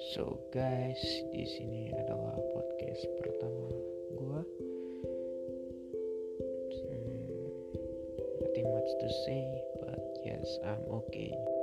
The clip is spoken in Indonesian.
So guys, di sini adalah podcast pertama gua. Hmm, nothing much to say, but yes, I'm okay.